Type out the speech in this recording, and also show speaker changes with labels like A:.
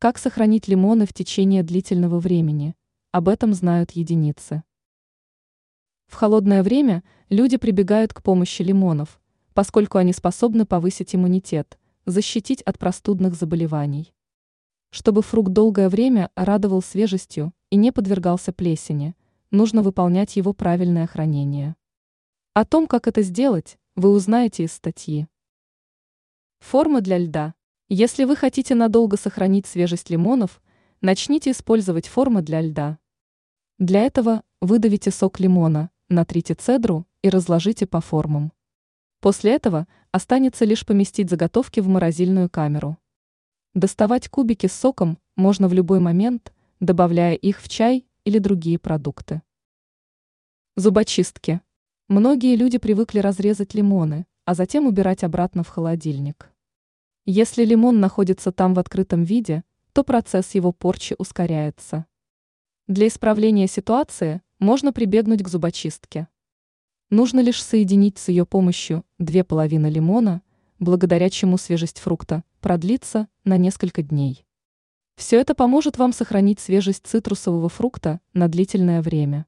A: Как сохранить лимоны в течение длительного времени? Об этом знают единицы. В холодное время люди прибегают к помощи лимонов, поскольку они способны повысить иммунитет, защитить от простудных заболеваний. Чтобы фрукт долгое время радовал свежестью и не подвергался плесени, нужно выполнять его правильное хранение. О том, как это сделать, вы узнаете из статьи. Форма для льда. Если вы хотите надолго сохранить свежесть лимонов, начните использовать формы для льда. Для этого выдавите сок лимона, натрите цедру и разложите по формам. После этого останется лишь поместить заготовки в морозильную камеру. Доставать кубики с соком можно в любой момент, добавляя их в чай или другие продукты. Зубочистки. Многие люди привыкли разрезать лимоны, а затем убирать обратно в холодильник. Если лимон находится там в открытом виде, то процесс его порчи ускоряется. Для исправления ситуации можно прибегнуть к зубочистке. Нужно лишь соединить с ее помощью две половины лимона, благодаря чему свежесть фрукта продлится на несколько дней. Все это поможет вам сохранить свежесть цитрусового фрукта на длительное время.